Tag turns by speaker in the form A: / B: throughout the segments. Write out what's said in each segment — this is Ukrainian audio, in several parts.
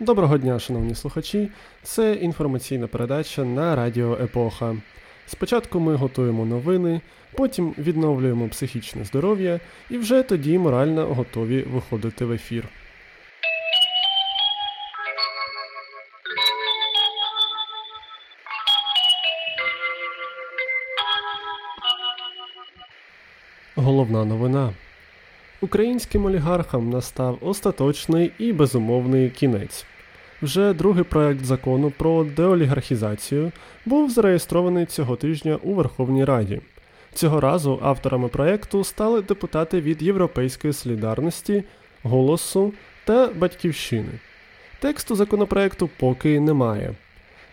A: Доброго дня, шановні слухачі. Це інформаційна передача на Радіо Епоха. Спочатку ми готуємо новини, потім відновлюємо психічне здоров'я і вже тоді морально готові виходити в ефір. Головна новина. Українським олігархам настав остаточний і безумовний кінець. Вже другий проект закону про деолігархізацію був зареєстрований цього тижня у Верховній Раді. Цього разу авторами проекту стали депутати від Європейської солідарності, Голосу та Батьківщини. Тексту законопроекту поки немає.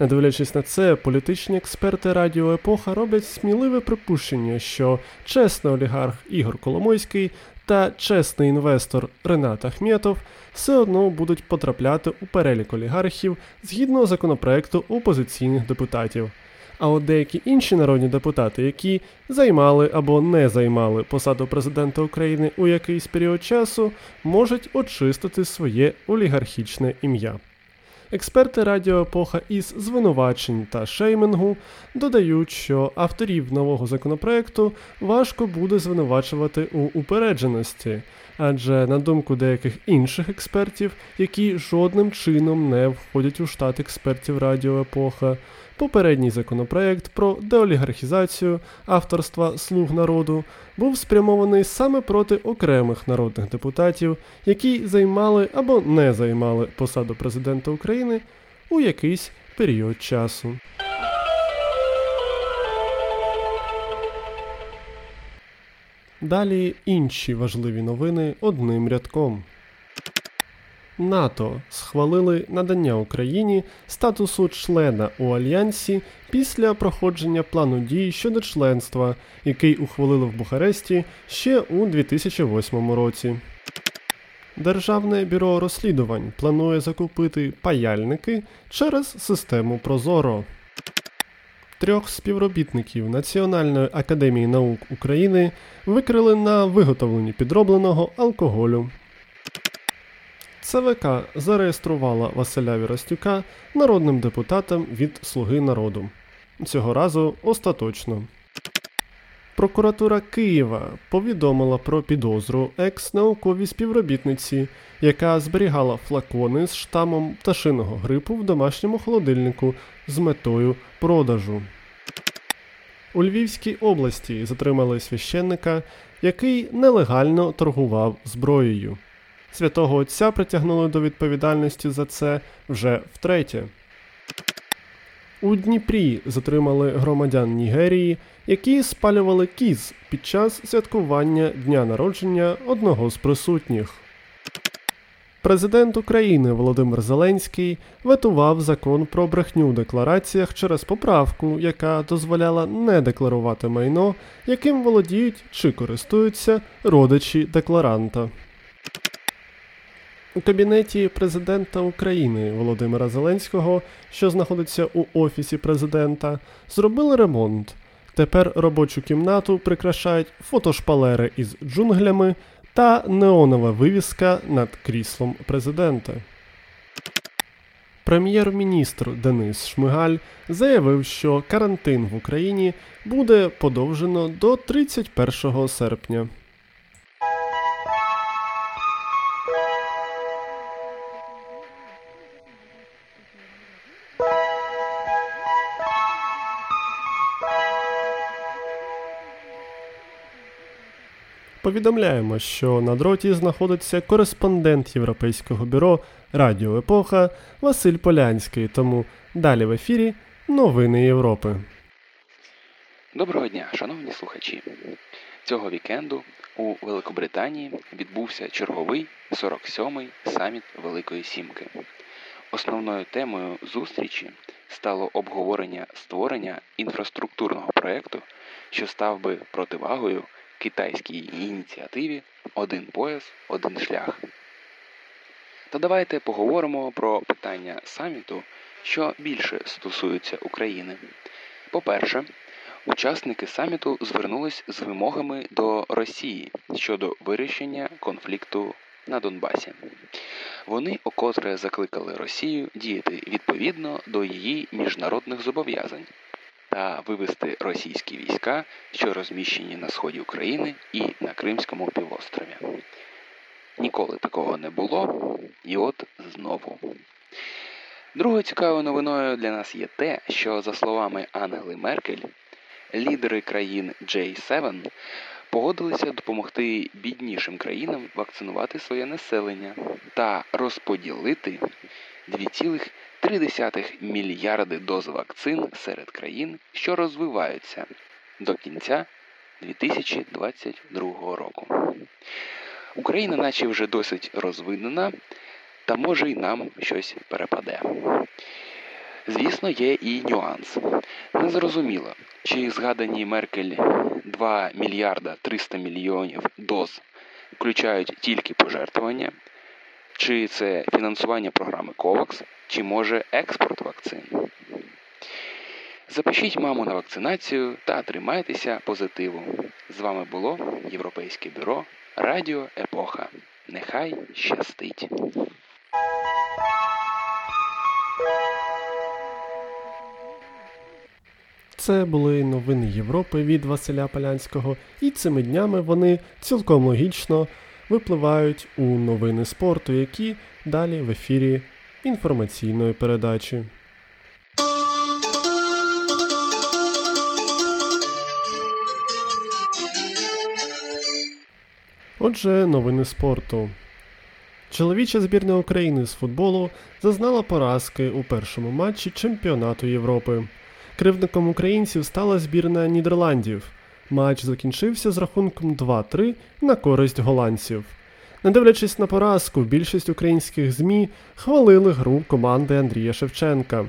A: Не дивлячись на це, політичні експерти Радіо Епоха роблять сміливе припущення, що чесний олігарх Ігор Коломойський та чесний інвестор Ренат Ахметов все одно будуть потрапляти у перелік олігархів згідно законопроекту опозиційних депутатів. А от деякі інші народні депутати, які займали або не займали посаду президента України у якийсь період часу, можуть очистити своє олігархічне ім'я. Експерти Радіо Епоха із звинувачень та шеймингу додають, що авторів нового законопроекту важко буде звинувачувати у упередженості, адже на думку деяких інших експертів, які жодним чином не входять у штат експертів Радіо Епоха, Попередній законопроект про деолігархізацію авторства слуг народу був спрямований саме проти окремих народних депутатів, які займали або не займали посаду президента України у якийсь період часу. Далі інші важливі новини одним рядком. НАТО схвалили надання Україні статусу члена у альянсі після проходження плану дій щодо членства, який ухвалили в Бухаресті ще у 2008 році. Державне бюро розслідувань планує закупити паяльники через систему Прозоро. Трьох співробітників Національної академії наук України викрили на виготовленні підробленого алкоголю. ЦВК зареєструвала Василя Віростюка народним депутатом від Слуги народу. Цього разу остаточно. Прокуратура Києва повідомила про підозру екс-науковій співробітниці, яка зберігала флакони з штамом пташиного грипу в домашньому холодильнику з метою продажу. У Львівській області затримали священника, який нелегально торгував зброєю. Святого Отця притягнули до відповідальності за це вже втретє. У Дніпрі затримали громадян Нігерії, які спалювали кіз під час святкування дня народження одного з присутніх. Президент України Володимир Зеленський ветував закон про брехню у деклараціях через поправку, яка дозволяла не декларувати майно, яким володіють чи користуються родичі декларанта. У кабінеті президента України Володимира Зеленського, що знаходиться у офісі президента, зробили ремонт. Тепер робочу кімнату прикрашають фотошпалери із джунглями та неонова вивіска над кріслом президента. Прем'єр-міністр Денис Шмигаль заявив, що карантин в Україні буде подовжено до 31 серпня. Повідомляємо, що на дроті знаходиться кореспондент Європейського бюро Радіо Епоха Василь Полянський. Тому далі в ефірі Новини Європи.
B: Доброго дня, шановні слухачі. Цього вікенду у Великобританії відбувся черговий 47-й саміт Великої Сімки. Основною темою зустрічі стало обговорення створення інфраструктурного проєкту, що став би противагою китайській ініціативі Один пояс, один шлях. Та давайте поговоримо про питання саміту, що більше стосуються України. По-перше, учасники саміту звернулись з вимогами до Росії щодо вирішення конфлікту на Донбасі. Вони окотре закликали Росію діяти відповідно до її міжнародних зобов'язань та вивести російські війська, що розміщені на сході України і на Кримському півострові. Ніколи такого не було, і от знову. Другою цікавою новиною для нас є те, що, за словами Ангели Меркель, лідери країн J7 погодилися допомогти біднішим країнам вакцинувати своє населення та розподілити 2,3 мільярди доз вакцин серед країн, що розвиваються до кінця 2022 року. Україна, наче вже досить розвинена, та може й нам щось перепаде. Звісно, є і нюанс. Незрозуміло, чи згадані Меркель 2 мільярда 300 мільйонів доз включають тільки пожертвування, чи це фінансування програми COVAX, чи може експорт вакцин. Запишіть маму на вакцинацію та тримайтеся позитиву. З вами було Європейське бюро Радіо Епоха. Нехай щастить!
A: Це були новини Європи від Василя Полянського, і цими днями вони цілком логічно випливають у новини спорту, які далі в ефірі інформаційної передачі. Отже, новини спорту. Чоловіча збірна України з футболу зазнала поразки у першому матчі Чемпіонату Європи. Кривдником українців стала збірна Нідерландів. Матч закінчився з рахунком 2-3 на користь голландців. Не дивлячись на поразку, більшість українських ЗМІ хвалили гру команди Андрія Шевченка.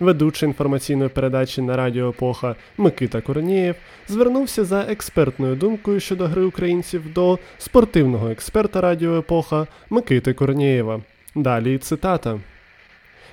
A: Ведучий інформаційної передачі на Радіо Епоха Микита Корнієв звернувся за експертною думкою щодо гри українців до спортивного експерта Радіо Епоха Микити Корнієва. Далі цитата.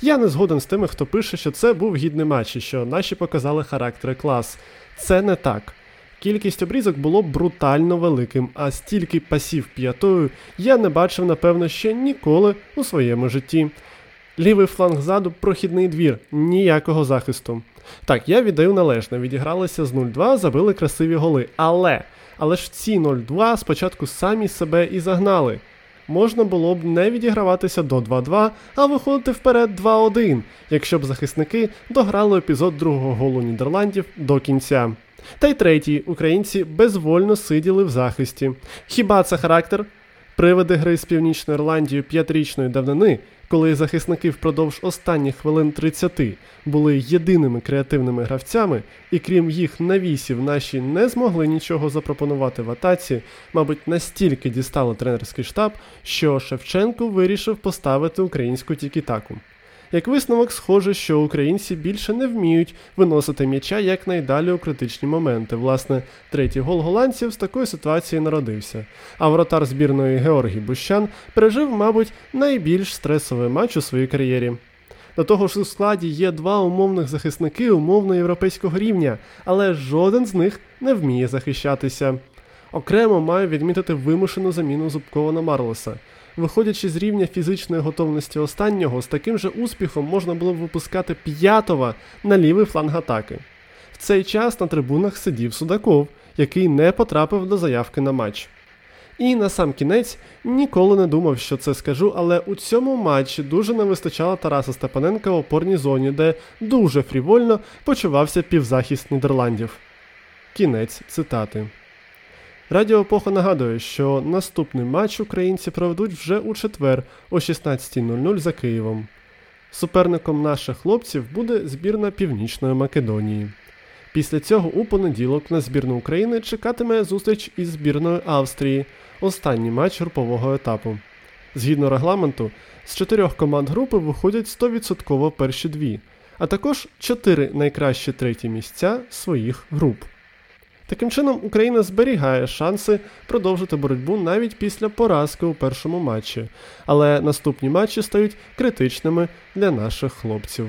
A: Я не згоден з тими, хто пише, що це був гідний матч і що наші показали характери клас. Це не так. Кількість обрізок було брутально великим, а стільки пасів п'ятою я не бачив, напевно, ще ніколи у своєму житті. Лівий фланг ззаду прохідний двір, ніякого захисту. Так, я віддаю належне, відігралися з 0-2, забили красиві голи. Але але ж ці 0-2 спочатку самі себе і загнали. Можна було б не відіграватися до 2-2, а виходити вперед 2-1, якщо б захисники дограли епізод другого голу Нідерландів до кінця. Та й третій, українці безвольно сиділи в захисті. Хіба це характер? Привиди гри з Північною Ірландією п'ятирічної давнини коли захисники впродовж останніх хвилин 30 були єдиними креативними гравцями, і крім їх навісів, наші не змогли нічого запропонувати в атаці, мабуть, настільки дістали тренерський штаб, що Шевченко вирішив поставити українську тікітаку. Як висновок, схоже, що українці більше не вміють виносити м'яча якнайдалі у критичні моменти. Власне, третій гол голландців з такої ситуації народився. А воротар збірної Георгій Бущан пережив, мабуть, найбільш стресовий матч у своїй кар'єрі. До того ж у складі є два умовних захисники умовно європейського рівня, але жоден з них не вміє захищатися. Окремо маю відмітити вимушену заміну Зубкова на Марлоса. Виходячи з рівня фізичної готовності останнього, з таким же успіхом можна було б випускати п'ятого на лівий фланг атаки. В цей час на трибунах сидів Судаков, який не потрапив до заявки на матч. І на сам кінець ніколи не думав, що це скажу, але у цьому матчі дуже не вистачало Тараса Степаненка в опорній зоні, де дуже фрівольно почувався півзахист Нідерландів. Кінець цитати. Радіо Епоха нагадує, що наступний матч українці проведуть вже у четвер о 16.00 за Києвом. Суперником наших хлопців буде збірна Північної Македонії. Після цього у понеділок на збірну України чекатиме зустріч із збірною Австрії, останній матч групового етапу. Згідно регламенту, з чотирьох команд групи виходять 100% перші дві, а також чотири найкращі треті місця своїх груп. Таким чином, Україна зберігає шанси продовжити боротьбу навіть після поразки у першому матчі, але наступні матчі стають критичними для наших хлопців.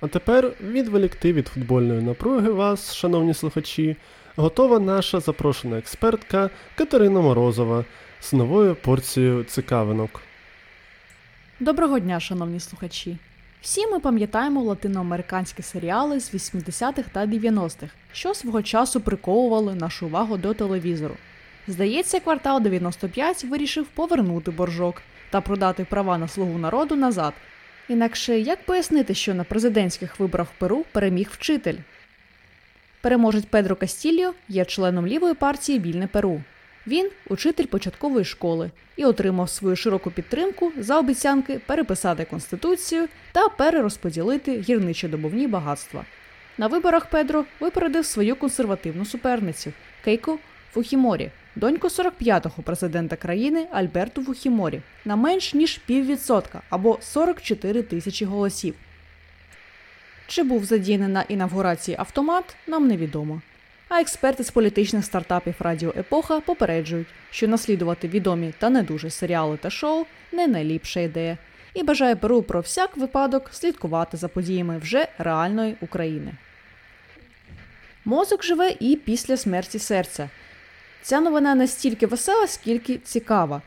A: А тепер відволікти від футбольної напруги вас, шановні слухачі, готова наша запрошена експертка Катерина Морозова з новою порцією цікавинок.
C: Доброго дня, шановні слухачі! Всі ми пам'ятаємо латиноамериканські серіали з 80-х та 90-х, що свого часу приковували нашу увагу до телевізору. Здається, квартал 95 вирішив повернути боржок та продати права на слугу народу назад. Інакше як пояснити, що на президентських виборах в Перу переміг вчитель? Переможець Педро Кастільо є членом лівої партії Вільне Перу. Він учитель початкової школи і отримав свою широку підтримку за обіцянки переписати конституцію та перерозподілити гірничо-добовні багатства. На виборах Педро випередив свою консервативну суперницю Кейко Фухіморі, доньку 45-го президента країни Альберту Фухіморі, на менш ніж піввідсотка або 44 тисячі голосів. Чи був задіяний на інавгурації автомат, нам невідомо. А експерти з політичних стартапів Радіо Епоха попереджують, що наслідувати відомі та не дуже серіали та шоу не найліпша ідея, і бажає Перу про всяк випадок слідкувати за подіями вже реальної України. Мозок живе і після смерті серця. Ця новина настільки весела, скільки цікава.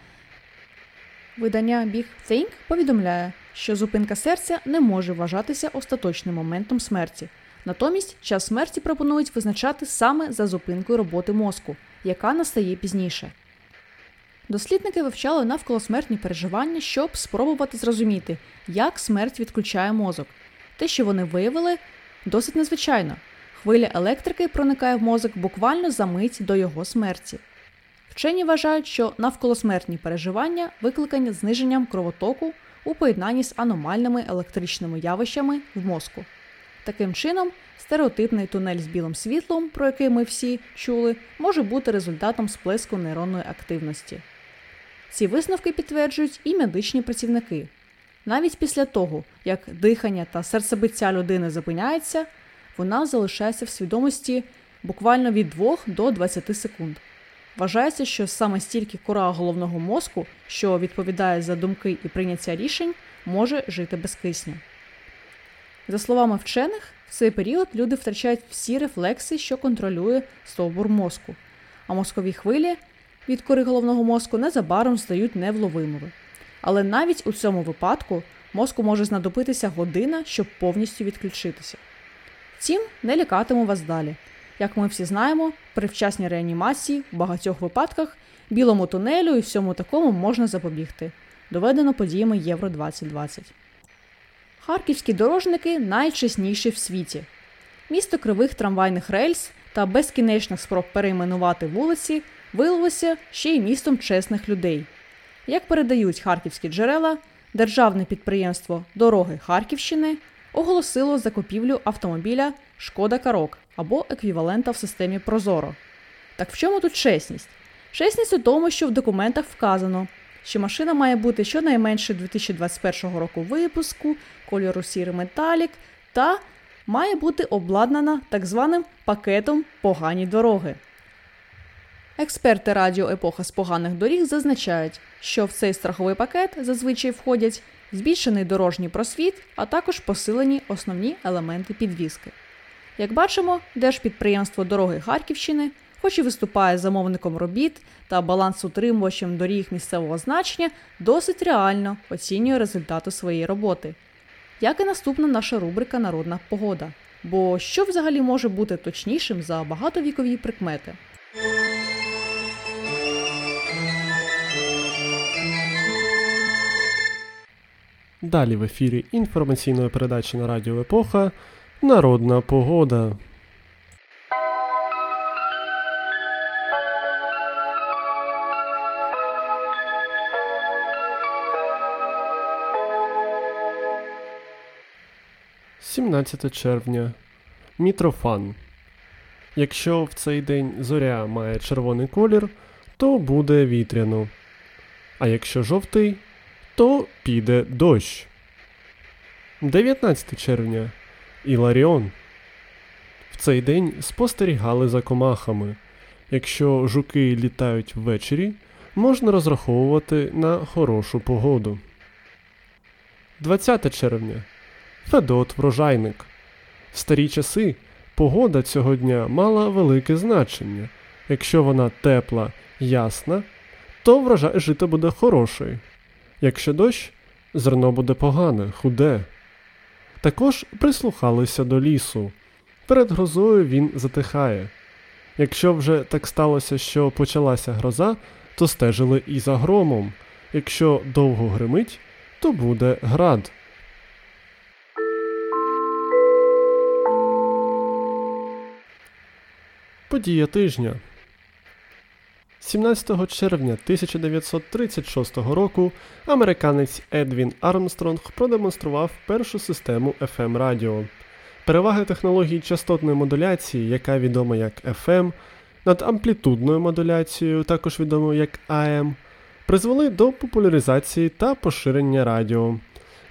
C: Видання Big Think повідомляє, що зупинка серця не може вважатися остаточним моментом смерті. Натомість час смерті пропонують визначати саме за зупинкою роботи мозку, яка настає пізніше. Дослідники вивчали навколосмертні переживання, щоб спробувати зрозуміти, як смерть відключає мозок. Те, що вони виявили, досить незвичайно. Хвиля електрики проникає в мозок буквально за мить до його смерті. Вчені вважають, що навколосмертні переживання викликані зниженням кровотоку у поєднанні з аномальними електричними явищами в мозку. Таким чином, стереотипний тунель з білим світлом, про який ми всі чули, може бути результатом сплеску нейронної активності. Ці висновки підтверджують і медичні працівники. Навіть після того, як дихання та серцебиття людини зупиняється, вона залишається в свідомості буквально від 2 до 20 секунд. Вважається, що саме стільки кора головного мозку, що відповідає за думки і прийняття рішень, може жити без кисню. За словами вчених, в цей період люди втрачають всі рефлекси, що контролює стовбур мозку, а мозкові хвилі від кори головного мозку незабаром стають невловимими. Але навіть у цьому випадку мозку може знадобитися година, щоб повністю відключитися. Втім, не лякатиму вас далі. Як ми всі знаємо, при вчасній реанімації в багатьох випадках білому тунелю і всьому такому можна запобігти. Доведено подіями Євро 2020. Харківські дорожники найчесніші в світі. Місто кривих трамвайних рельс та безкінечних спроб перейменувати вулиці виявилося ще й містом чесних людей. Як передають харківські джерела, державне підприємство Дороги Харківщини оголосило закупівлю автомобіля Шкода Карок або еквівалента в системі Прозоро. Так в чому тут чесність? Чесність у тому, що в документах вказано, що машина має бути щонайменше 2021 року випуску, кольору сірий металік та має бути обладнана так званим пакетом погані дороги. Експерти радіо Епоха з поганих доріг зазначають, що в цей страховий пакет зазвичай входять збільшений дорожній просвіт, а також посилені основні елементи підвіски. Як бачимо, Держпідприємство дороги Харківщини, хоч і виступає замовником робіт та балансутримувачем доріг місцевого значення, досить реально оцінює результати своєї роботи. Як і наступна наша рубрика Народна погода. Бо що взагалі може бути точнішим за багатовікові прикмети?
A: Далі в ефірі інформаційної передачі на Радіо Епоха Народна погода. Сімнадцяте червня. Мітрофан. Якщо в цей день зоря має червоний колір, то буде вітряно. А якщо жовтий, то піде дощ. 19 червня. Іларіон. В цей день спостерігали за комахами. Якщо жуки літають ввечері, можна розраховувати на хорошу погоду. 20 червня. Федот врожайник. В старі часи погода цього дня мала велике значення. Якщо вона тепла, ясна, то врожай жита буде хороший. Якщо дощ, зерно буде погане, худе. Також прислухалися до лісу. Перед грозою він затихає. Якщо вже так сталося, що почалася гроза, то стежили і за громом. Якщо довго гримить, то буде град. Подія тижня. 17 червня 1936 року американець Едвін Армстронг продемонстрував першу систему FM радіо. Переваги технології частотної модуляції, яка відома як FM, над амплітудною модуляцією, також відомою як AM, призвели до популяризації та поширення радіо.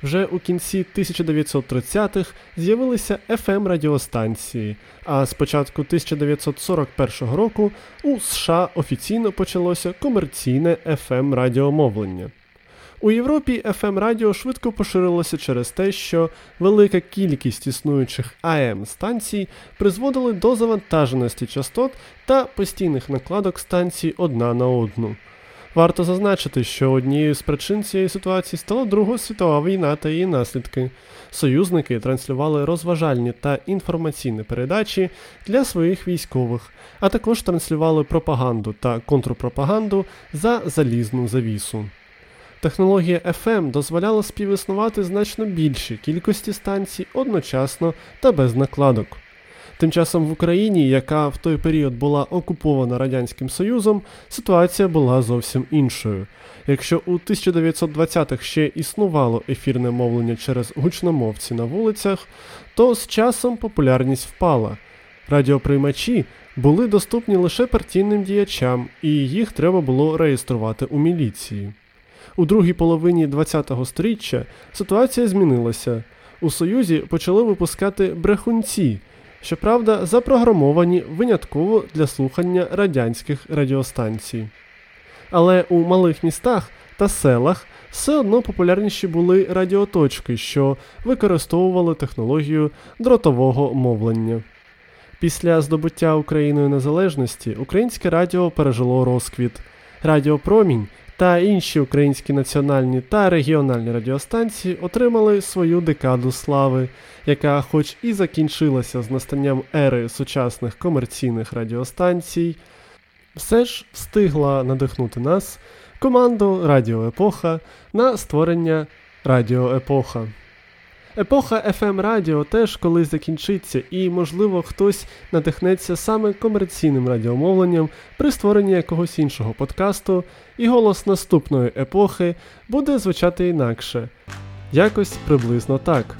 A: Вже у кінці 1930-х з'явилися fm радіостанції, а з початку 1941 року у США офіційно почалося комерційне fm радіомовлення. У Європі fm радіо швидко поширилося через те, що велика кількість існуючих am станцій призводили до завантаженості частот та постійних накладок станцій одна на одну. Варто зазначити, що однією з причин цієї ситуації стала Друга світова війна та її наслідки. Союзники транслювали розважальні та інформаційні передачі для своїх військових, а також транслювали пропаганду та контрпропаганду за залізну завісу. Технологія FM дозволяла співіснувати значно більшій кількості станцій одночасно та без накладок. Тим часом в Україні, яка в той період була окупована Радянським Союзом, ситуація була зовсім іншою. Якщо у 1920-х ще існувало ефірне мовлення через гучномовці на вулицях, то з часом популярність впала. Радіоприймачі були доступні лише партійним діячам, і їх треба було реєструвати у міліції. У другій половині ХХ століття ситуація змінилася. У Союзі почали випускати брехунці щоправда, запрограмовані винятково для слухання радянських радіостанцій. Але у малих містах та селах все одно популярніші були радіоточки, що використовували технологію дротового мовлення. Після здобуття Україною незалежності українське радіо пережило розквіт. Радіопромінь та інші українські національні та регіональні радіостанції отримали свою декаду слави, яка, хоч і закінчилася з настанням ери сучасних комерційних радіостанцій, все ж встигла надихнути нас, команду Радіо Епоха на створення Радіо Епоха. Епоха FM радіо теж колись закінчиться, і, можливо, хтось надихнеться саме комерційним радіомовленням при створенні якогось іншого подкасту, і голос наступної епохи буде звучати інакше. Якось приблизно так.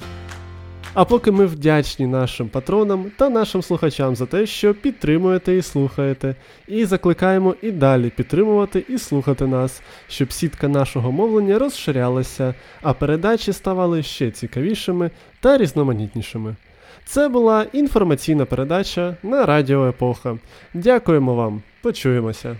A: А поки ми вдячні нашим патронам та нашим слухачам за те, що підтримуєте і слухаєте, і закликаємо і далі підтримувати і слухати нас, щоб сітка нашого мовлення розширялася, а передачі ставали ще цікавішими та різноманітнішими. Це була інформаційна передача на Радіо Епоха. Дякуємо вам, почуємося!